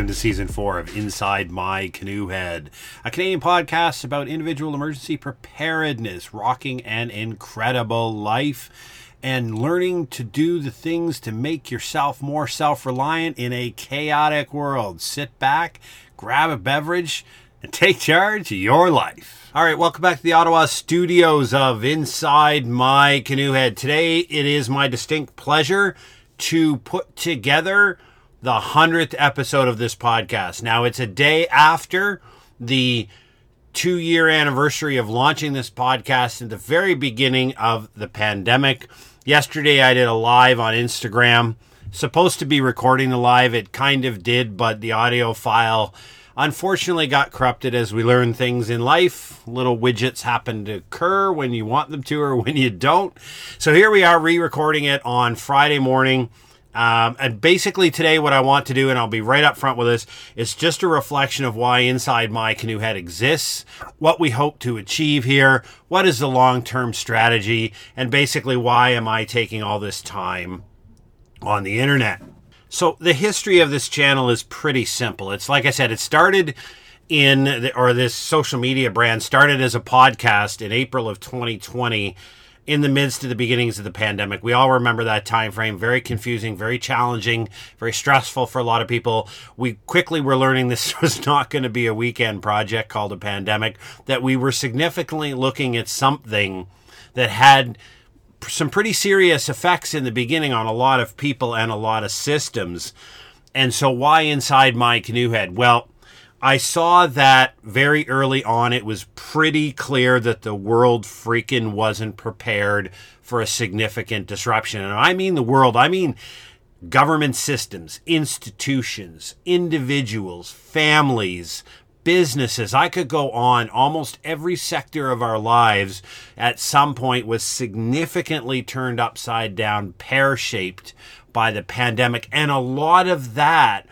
welcome to season four of Inside My Canoe Head, a Canadian podcast about individual emergency preparedness, rocking an incredible life, and learning to do the things to make yourself more self reliant in a chaotic world. Sit back, grab a beverage, and take charge of your life. All right, welcome back to the Ottawa studios of Inside My Canoe Head. Today, it is my distinct pleasure to put together the 100th episode of this podcast. Now, it's a day after the two year anniversary of launching this podcast in the very beginning of the pandemic. Yesterday, I did a live on Instagram. Supposed to be recording the live, it kind of did, but the audio file unfortunately got corrupted as we learn things in life. Little widgets happen to occur when you want them to or when you don't. So here we are re recording it on Friday morning. Um, and basically today what I want to do, and I'll be right up front with this, is just a reflection of why Inside My Canoe Head exists, what we hope to achieve here, what is the long-term strategy, and basically why am I taking all this time on the internet. So the history of this channel is pretty simple. It's like I said, it started in, the, or this social media brand started as a podcast in April of 2020 in the midst of the beginnings of the pandemic. We all remember that time frame. Very confusing, very challenging, very stressful for a lot of people. We quickly were learning this was not going to be a weekend project called a pandemic, that we were significantly looking at something that had some pretty serious effects in the beginning on a lot of people and a lot of systems. And so why inside my canoe head? Well, I saw that very early on. It was pretty clear that the world freaking wasn't prepared for a significant disruption. And I mean the world, I mean government systems, institutions, individuals, families, businesses. I could go on. Almost every sector of our lives at some point was significantly turned upside down, pear shaped by the pandemic. And a lot of that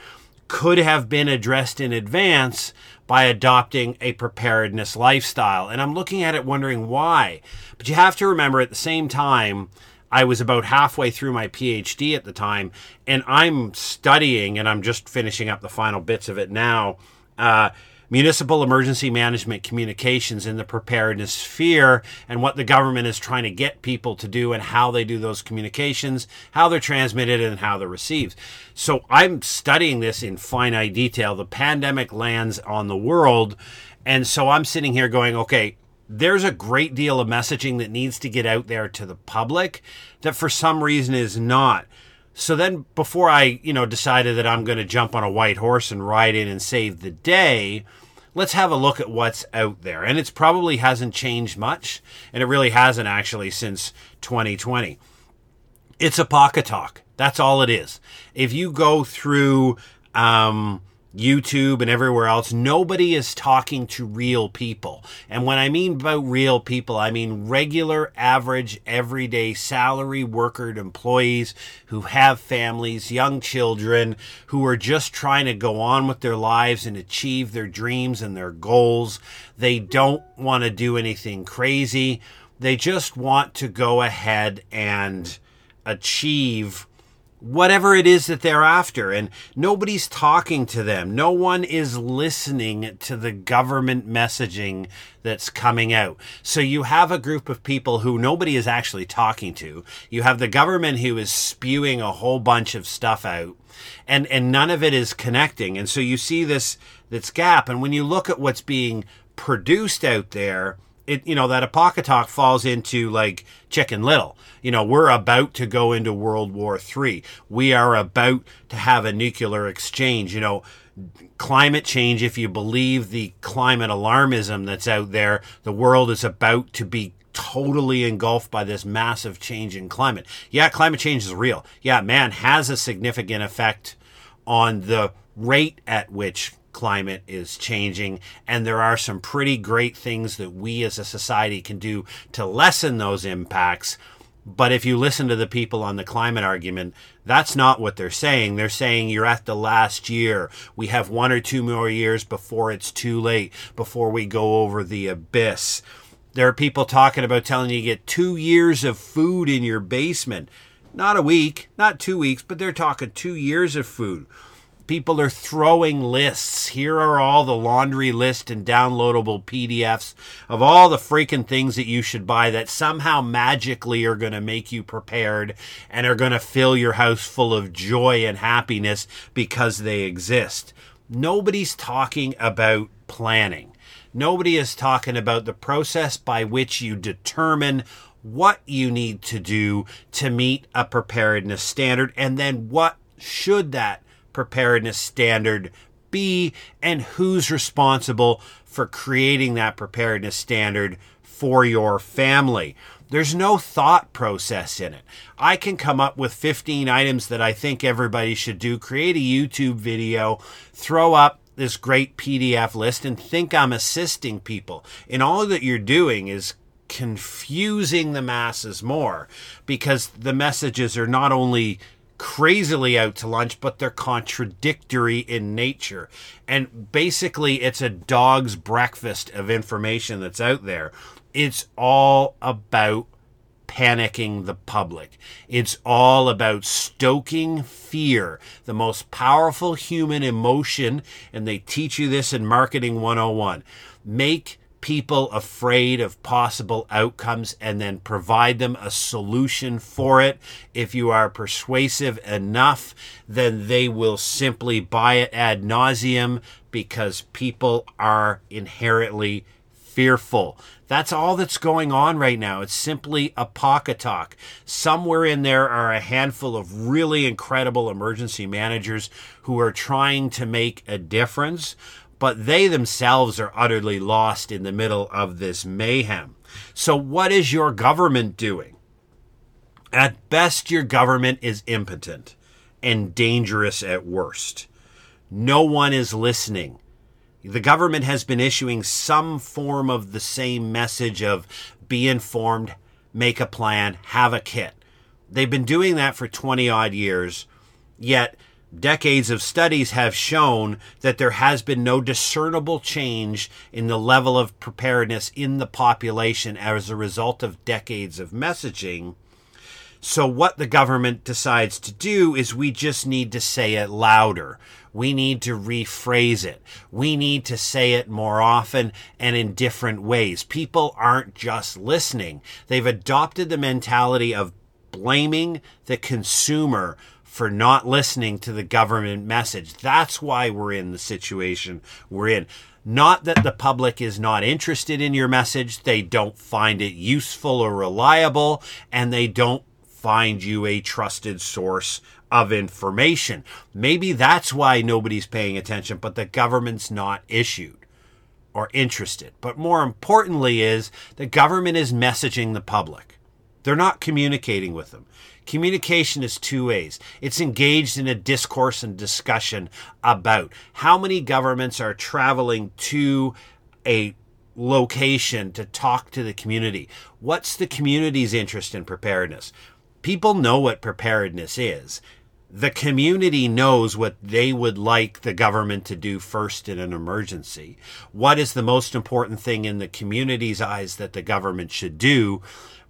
could have been addressed in advance by adopting a preparedness lifestyle. And I'm looking at it wondering why. But you have to remember at the same time, I was about halfway through my PhD at the time, and I'm studying, and I'm just finishing up the final bits of it now. Uh, municipal emergency management communications in the preparedness sphere and what the government is trying to get people to do and how they do those communications, how they're transmitted and how they're received. So I'm studying this in finite detail. The pandemic lands on the world. And so I'm sitting here going, okay, there's a great deal of messaging that needs to get out there to the public that for some reason is not. So then before I, you know, decided that I'm going to jump on a white horse and ride in and save the day, let's have a look at what's out there. And it's probably hasn't changed much, and it really hasn't actually since 2020. It's a pocket talk. That's all it is. If you go through um, YouTube and everywhere else, nobody is talking to real people. And when I mean about real people, I mean regular, average, everyday salary worker employees who have families, young children, who are just trying to go on with their lives and achieve their dreams and their goals. They don't want to do anything crazy. They just want to go ahead and achieve whatever it is that they're after. And nobody's talking to them. No one is listening to the government messaging that's coming out. So you have a group of people who nobody is actually talking to. You have the government who is spewing a whole bunch of stuff out. And, and none of it is connecting. And so you see this, this gap. And when you look at what's being produced out there, it you know that a pocket talk falls into like chicken little. You know we're about to go into world war three. We are about to have a nuclear exchange. You know climate change if you believe the climate alarmism that's out there the world is about to be totally engulfed by this massive change in climate. Yeah climate change is real. Yeah man has a significant effect on the rate at which climate is changing, and there are some pretty great things that we as a society can do to lessen those impacts. But if you listen to the people on the climate argument, that's not what they're saying. They're saying you're at the last year. We have one or two more years before it's too late, before we go over the abyss. There are people talking about telling you, you get two years of food in your basement. Not a week, not two weeks, but they're talking two years of food People are throwing lists. Here are all the laundry list and downloadable PDFs of all the freaking things that you should buy that somehow magically are going to make you prepared and are going to fill your house full of joy and happiness because they exist. Nobody's talking about planning. Nobody is talking about the process by which you determine what you need to do to meet a preparedness standard and then what should that preparedness standard be and who's responsible for creating that preparedness standard for your family. There's no thought process in it. I can come up with 15 items that I think everybody should do, create a YouTube video, throw up this great PDF list, and think I'm assisting people. And all that you're doing is confusing the masses more because the messages are not only crazily out to lunch, but they're contradictory in nature. And basically, it's a dog's breakfast of information that's out there. It's all about panicking the public. It's all about stoking fear, the most powerful human emotion. And they teach you this in Marketing 101. Make people afraid of possible outcomes and then provide them a solution for it. If you are persuasive enough, then they will simply buy it ad nauseum because people are inherently fearful. That's all that's going on right now. It's simply a pocket talk. Somewhere in there are a handful of really incredible emergency managers who are trying to make a difference but they themselves are utterly lost in the middle of this mayhem. So, what is your government doing? At best, your government is impotent and dangerous at worst. No one is listening. The government has been issuing some form of the same message of be informed, make a plan, have a kit. They've been doing that for 20 odd years, yet Decades of studies have shown that there has been no discernible change in the level of preparedness in the population as a result of decades of messaging. So, what the government decides to do is we just need to say it louder. We need to rephrase it. We need to say it more often and in different ways. People aren't just listening, they've adopted the mentality of blaming the consumer for not listening to the government message. That's why we're in the situation we're in. Not that the public is not interested in your message, they don't find it useful or reliable, and they don't find you a trusted source of information. Maybe that's why nobody's paying attention, but the government's not issued or interested. But more importantly is the government is messaging the public. They're not communicating with them. Communication is two ways. It's engaged in a discourse and discussion about how many governments are traveling to a location to talk to the community. What's the community's interest in preparedness? People know what preparedness is. The community knows what they would like the government to do first in an emergency. What is the most important thing in the community's eyes that the government should do?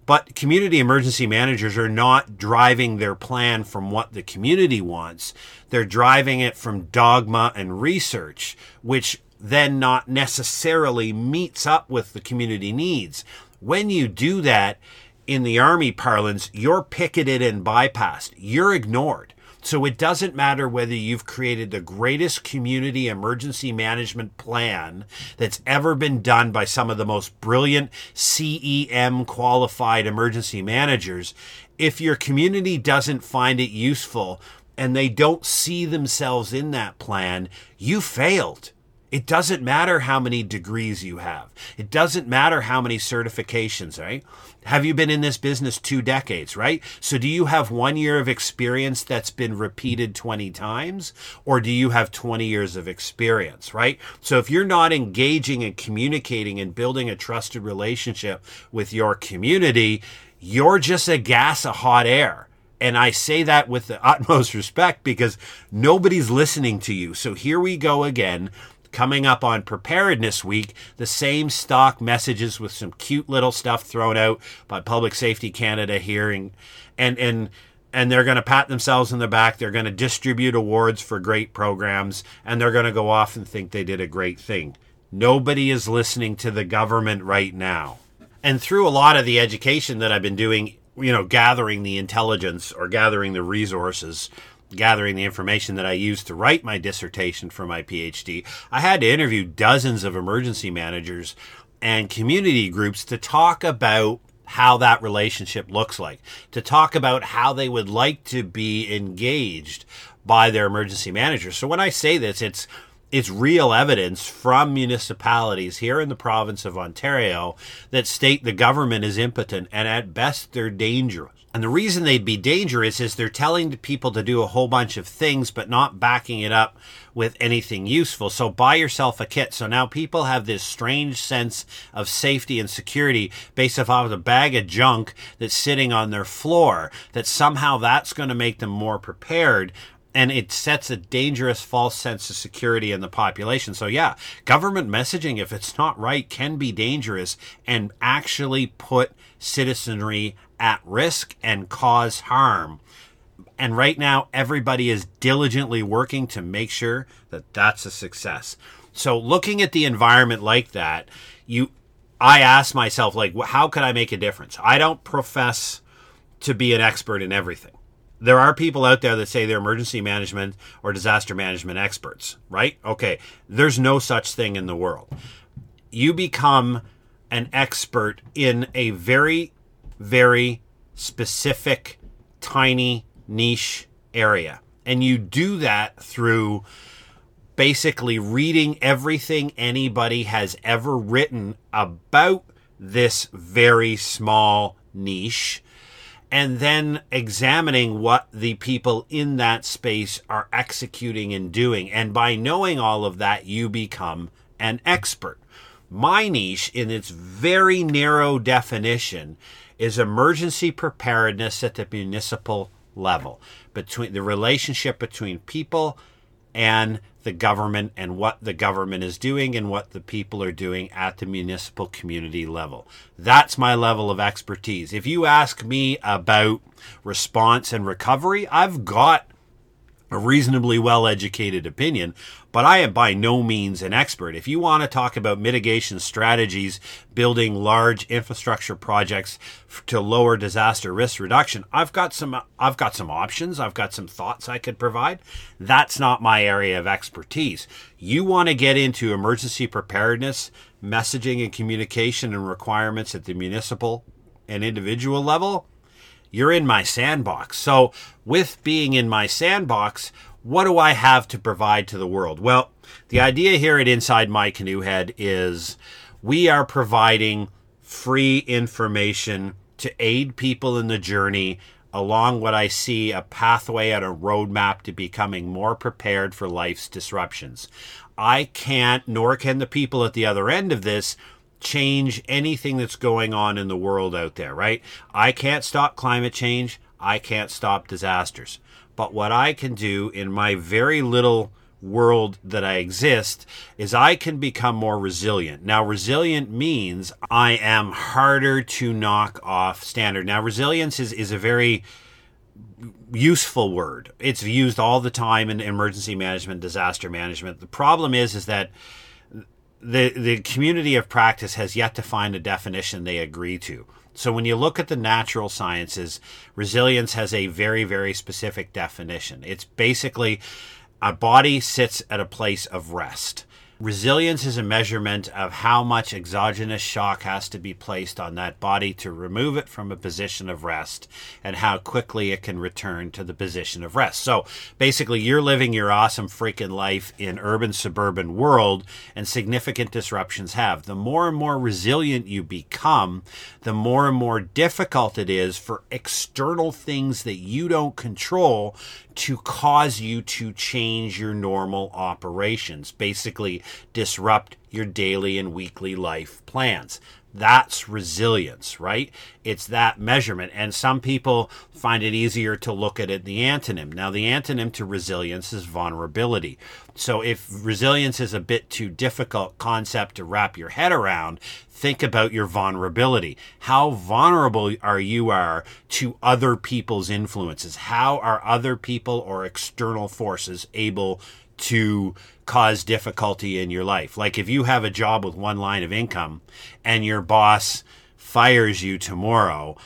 But community emergency managers are not driving their plan from what the community wants. They're driving it from dogma and research, which then not necessarily meets up with the community needs. When you do that, in the Army parlance, you're picketed and bypassed. You're ignored. So it doesn't matter whether you've created the greatest community emergency management plan that's ever been done by some of the most brilliant CEM qualified emergency managers. If your community doesn't find it useful and they don't see themselves in that plan, you failed. It doesn't matter how many degrees you have. It doesn't matter how many certifications, right? Have you been in this business two decades, right? So do you have one year of experience that's been repeated 20 times? Or do you have 20 years of experience, right? So if you're not engaging and communicating and building a trusted relationship with your community, you're just a gas of hot air. And I say that with the utmost respect because nobody's listening to you. So here we go again coming up on preparedness week the same stock messages with some cute little stuff thrown out by public safety canada here and and, and they're going to pat themselves in the back. They're going to distribute awards for great programs, and they're going to go off and think they did a great thing. Nobody is listening to the government right now. And through a lot of the education that I've been doing, you know, gathering the intelligence or gathering the resources, gathering the information that I used to write my dissertation for my PhD, I had to interview dozens of emergency managers and community groups to talk about how that relationship looks like, to talk about how they would like to be engaged by their emergency managers. So when I say this, it's it's real evidence from municipalities here in the province of Ontario that state the government is impotent and at best they're dangerous. And the reason they'd be dangerous is they're telling people to do a whole bunch of things, but not backing it up with anything useful. So buy yourself a kit. So now people have this strange sense of safety and security based off of a bag of junk that's sitting on their floor, that somehow that's going to make them more prepared and it sets a dangerous false sense of security in the population. So yeah, government messaging, if it's not right, can be dangerous and actually put citizenry at risk and cause harm. And right now, everybody is diligently working to make sure that that's a success. So looking at the environment like that, you, I ask myself, like, how could I make a difference? I don't profess to be an expert in everything there are people out there that say they're emergency management or disaster management experts, right? Okay, there's no such thing in the world. You become an expert in a very, very specific, tiny niche area. And you do that through basically reading everything anybody has ever written about this very small niche and then examining what the people in that space are executing and doing. And by knowing all of that, you become an expert. My niche, in its very narrow definition, is emergency preparedness at the municipal level, between the relationship between people and the government and what the government is doing and what the people are doing at the municipal community level. That's my level of expertise. If you ask me about response and recovery, I've got a reasonably well educated opinion, but I am by no means an expert. If you want to talk about mitigation strategies, building large infrastructure projects to lower disaster risk reduction, I've got some I've got some options, I've got some thoughts I could provide. That's not my area of expertise. You want to get into emergency preparedness, messaging and communication and requirements at the municipal and individual level? You're in my sandbox. So, with being in my sandbox, what do I have to provide to the world? Well, the idea here at Inside My Canoe Head is we are providing free information to aid people in the journey along what I see a pathway and a roadmap to becoming more prepared for life's disruptions. I can't, nor can the people at the other end of this, change anything that's going on in the world out there, right? I can't stop climate change. I can't stop disasters. But what I can do in my very little world that I exist is I can become more resilient. Now, resilient means I am harder to knock off standard. Now, resilience is, is a very useful word. It's used all the time in emergency management, disaster management. The problem is, is that the the community of practice has yet to find a definition they agree to. So when you look at the natural sciences, resilience has a very very specific definition. It's basically a body sits at a place of rest. Resilience is a measurement of how much exogenous shock has to be placed on that body to remove it from a position of rest and how quickly it can return to the position of rest. So basically, you're living your awesome freaking life in urban suburban world and significant disruptions have. The more and more resilient you become, the more and more difficult it is for external things that you don't control to cause you to change your normal operations, basically disrupt your daily and weekly life plans. That's resilience, right? It's that measurement. And some people find it easier to look at it the antonym. Now, the antonym to resilience is vulnerability. So if resilience is a bit too difficult concept to wrap your head around, think about your vulnerability. How vulnerable are you are to other people's influences? How are other people or external forces able to cause difficulty in your life. Like if you have a job with one line of income and your boss fires you tomorrow,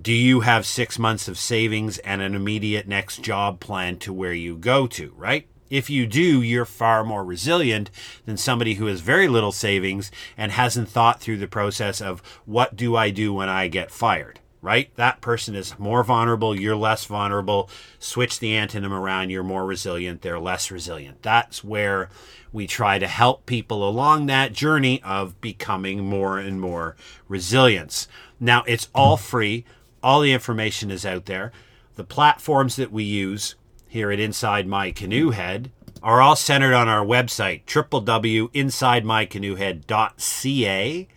do you have six months of savings and an immediate next job plan to where you go to, right? If you do, you're far more resilient than somebody who has very little savings and hasn't thought through the process of what do I do when I get fired right? That person is more vulnerable, you're less vulnerable. Switch the antonym around, you're more resilient, they're less resilient. That's where we try to help people along that journey of becoming more and more resilience. Now, it's all free, all the information is out there. The platforms that we use here at Inside My Canoe Head are all centered on our website, www.insidemycanoehead.ca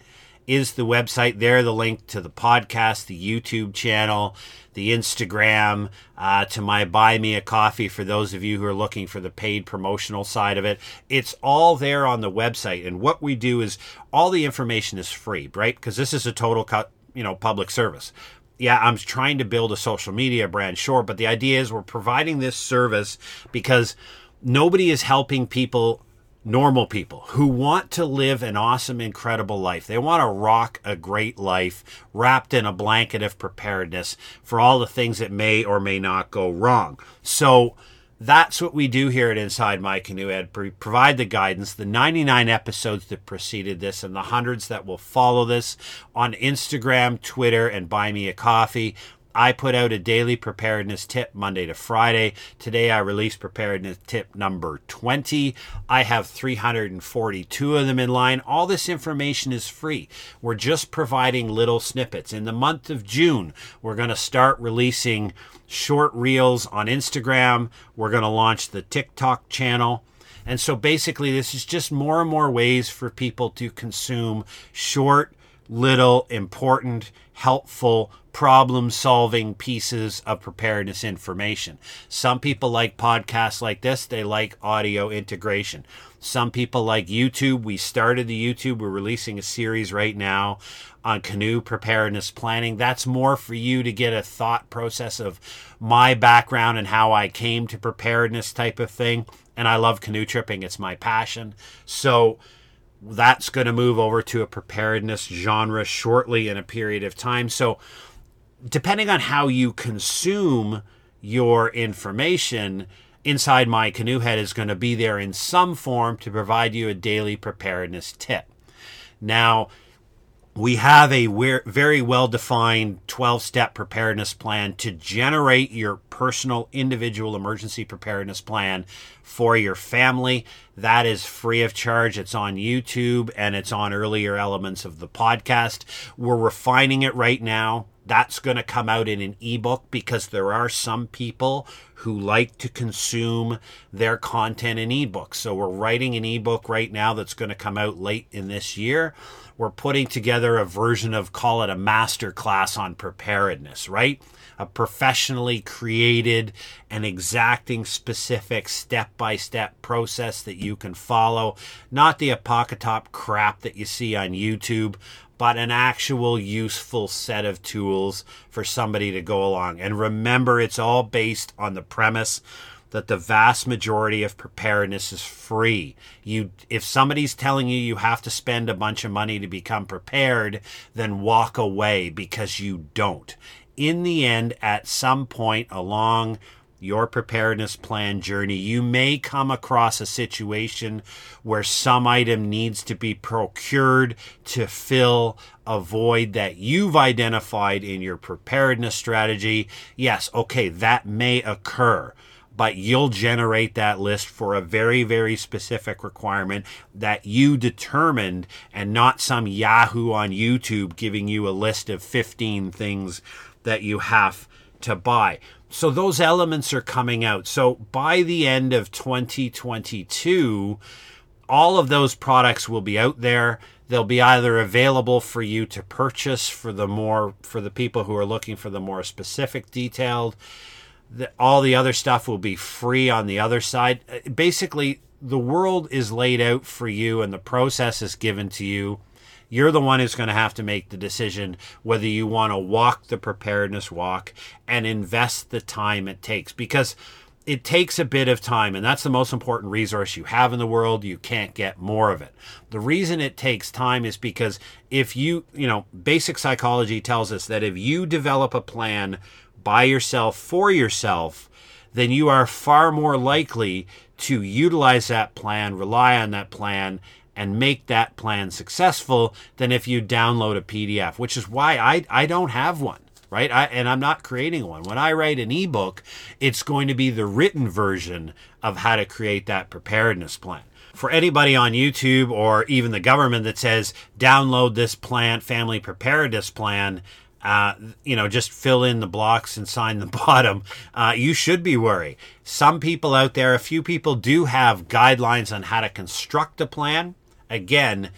is the website there, the link to the podcast, the YouTube channel, the Instagram, uh, to my Buy Me a Coffee for those of you who are looking for the paid promotional side of it. It's all there on the website. And what we do is all the information is free, right? Because this is a total, cut, you know, public service yeah, I'm trying to build a social media brand, sure, but the idea is we're providing this service because nobody is helping people normal people who want to live an awesome, incredible life. They want to rock a great life wrapped in a blanket of preparedness for all the things that may or may not go wrong. So, that's what we do here at Inside My Canoe Head. Provide the guidance, the 99 episodes that preceded this, and the hundreds that will follow this on Instagram, Twitter, and Buy Me a Coffee. I put out a daily preparedness tip Monday to Friday. Today I released preparedness tip number 20. I have 342 of them in line. All this information is free. We're just providing little snippets. In the month of June, we're going to start releasing short reels on Instagram. We're going to launch the TikTok channel. And so basically, this is just more and more ways for people to consume short, little, important, helpful problem solving pieces of preparedness information. Some people like podcasts like this, they like audio integration. Some people like YouTube. We started the YouTube, we're releasing a series right now on canoe preparedness planning. That's more for you to get a thought process of my background and how I came to preparedness type of thing. And I love canoe tripping, it's my passion. So, that's going to move over to a preparedness genre shortly in a period of time. So, depending on how you consume your information, Inside My Canoe Head is going to be there in some form to provide you a daily preparedness tip. Now, we have a very well defined 12 step preparedness plan to generate your personal individual emergency preparedness plan for your family. That is free of charge. It's on YouTube and it's on earlier elements of the podcast. We're refining it right now that's going to come out in an ebook because there are some people who like to consume their content in ebooks. So we're writing an ebook right now that's going to come out late in this year. We're putting together a version of call it a master class on preparedness, right? A professionally created and exacting specific step by step process that you can follow, not the apocatop crap that you see on YouTube, but an actual useful set of tools for somebody to go along. And remember, it's all based on the premise that the vast majority of preparedness is free. You if somebody's telling you you have to spend a bunch of money to become prepared, then walk away because you don't. In the end, at some point along your preparedness plan journey, you may come across a situation where some item needs to be procured to fill a void that you've identified in your preparedness strategy. Yes, okay, that may occur. But you'll generate that list for a very, very specific requirement that you determined, and not some Yahoo on YouTube giving you a list of 15 things that you have to buy so those elements are coming out. So by the end of 2022, all of those products will be out there. They'll be either available for you to purchase for the more for the people who are looking for the more specific detailed. The, all the other stuff will be free on the other side. Uh, basically, the world is laid out for you and the process is given to you. You're the one who's going to have to make the decision whether you want to walk the preparedness walk and invest the time it takes because it takes a bit of time, and that's the most important resource you have in the world. You can't get more of it. The reason it takes time is because if you, you know, basic psychology tells us that if you develop a plan by yourself for yourself, then you are far more likely to utilize that plan, rely on that plan, and make that plan successful than if you download a PDF, which is why I, I don't have one right? I, and I'm not creating one. When I write an ebook, it's going to be the written version of how to create that preparedness plan. For anybody on YouTube or even the government that says download this plant family preparedness plan, uh, you know, just fill in the blocks and sign the bottom. Uh, you should be worried. Some people out there, a few people do have guidelines on how to construct a plan. Again,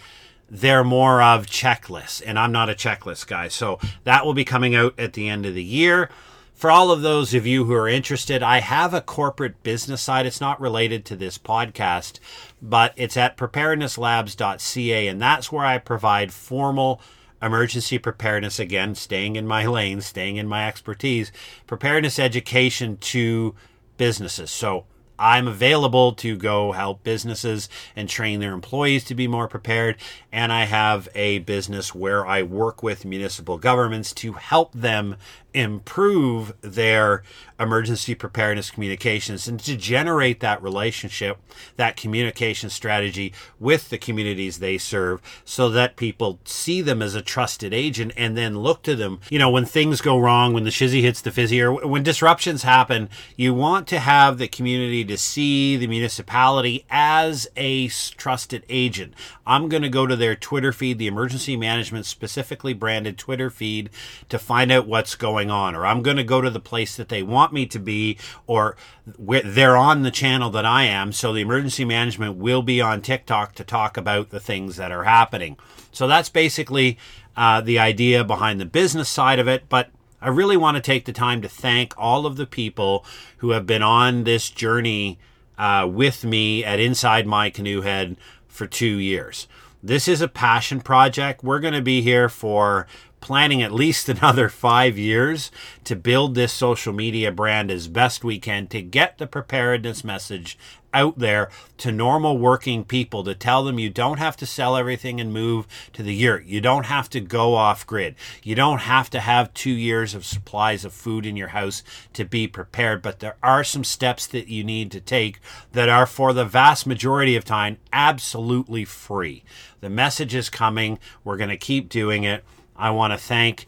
they're more of checklists, and I'm not a checklist guy. So that will be coming out at the end of the year. For all of those of you who are interested, I have a corporate business side. It's not related to this podcast, but it's at preparednesslabs.ca, and that's where I provide formal emergency preparedness again, staying in my lane, staying in my expertise, preparedness education to businesses. So I'm available to go help businesses and train their employees to be more prepared. And I have a business where I work with municipal governments to help them improve their emergency preparedness communications and to generate that relationship, that communication strategy with the communities they serve so that people see them as a trusted agent and then look to them. You know, when things go wrong, when the shizzy hits the fizzy, or when disruptions happen, you want to have the community to see the municipality as a trusted agent. I'm going to go to their Twitter feed, the emergency management specifically branded Twitter feed, to find out what's going on, or I'm going to go to the place that they want me to be, or they're on the channel that I am. So the emergency management will be on TikTok to talk about the things that are happening. So that's basically uh, the idea behind the business side of it. But I really want to take the time to thank all of the people who have been on this journey uh, with me at Inside My Canoe Head for two years. This is a passion project. We're going to be here for planning at least another five years to build this social media brand as best we can to get the preparedness message out there to normal working people to tell them you don't have to sell everything and move to the yurt. You don't have to go off grid. You don't have to have two years of supplies of food in your house to be prepared. But there are some steps that you need to take that are, for the vast majority of time, absolutely free. The message is coming. We're going to keep doing it. I want to thank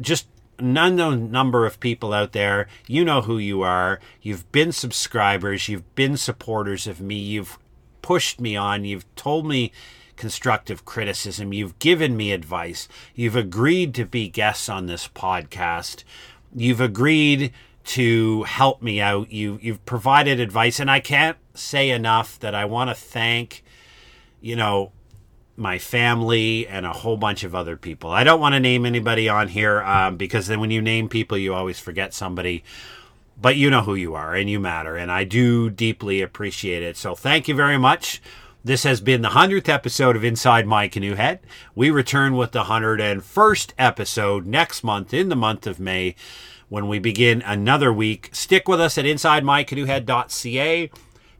just an unknown number of people out there. You know who you are. You've been subscribers. You've been supporters of me. You've pushed me on. You've told me constructive criticism. You've given me advice. You've agreed to be guests on this podcast. You've agreed to help me out. You you've provided advice and I can't say enough that I want to thank you know my family and a whole bunch of other people. I don't want to name anybody on here um, because then when you name people, you always forget somebody. But you know who you are and you matter. And I do deeply appreciate it. So thank you very much. This has been the 100th episode of Inside My Canoe Head. We return with the 101st episode next month in the month of May when we begin another week. Stick with us at InsideMyCanoehead.ca.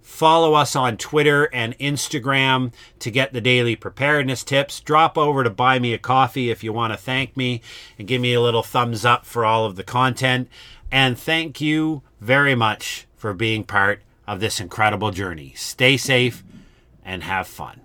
Follow us on Twitter and Instagram to get the daily preparedness tips. Drop over to buy me a coffee if you want to thank me and give me a little thumbs up for all of the content. And thank you very much for being part of this incredible journey. Stay safe and have fun.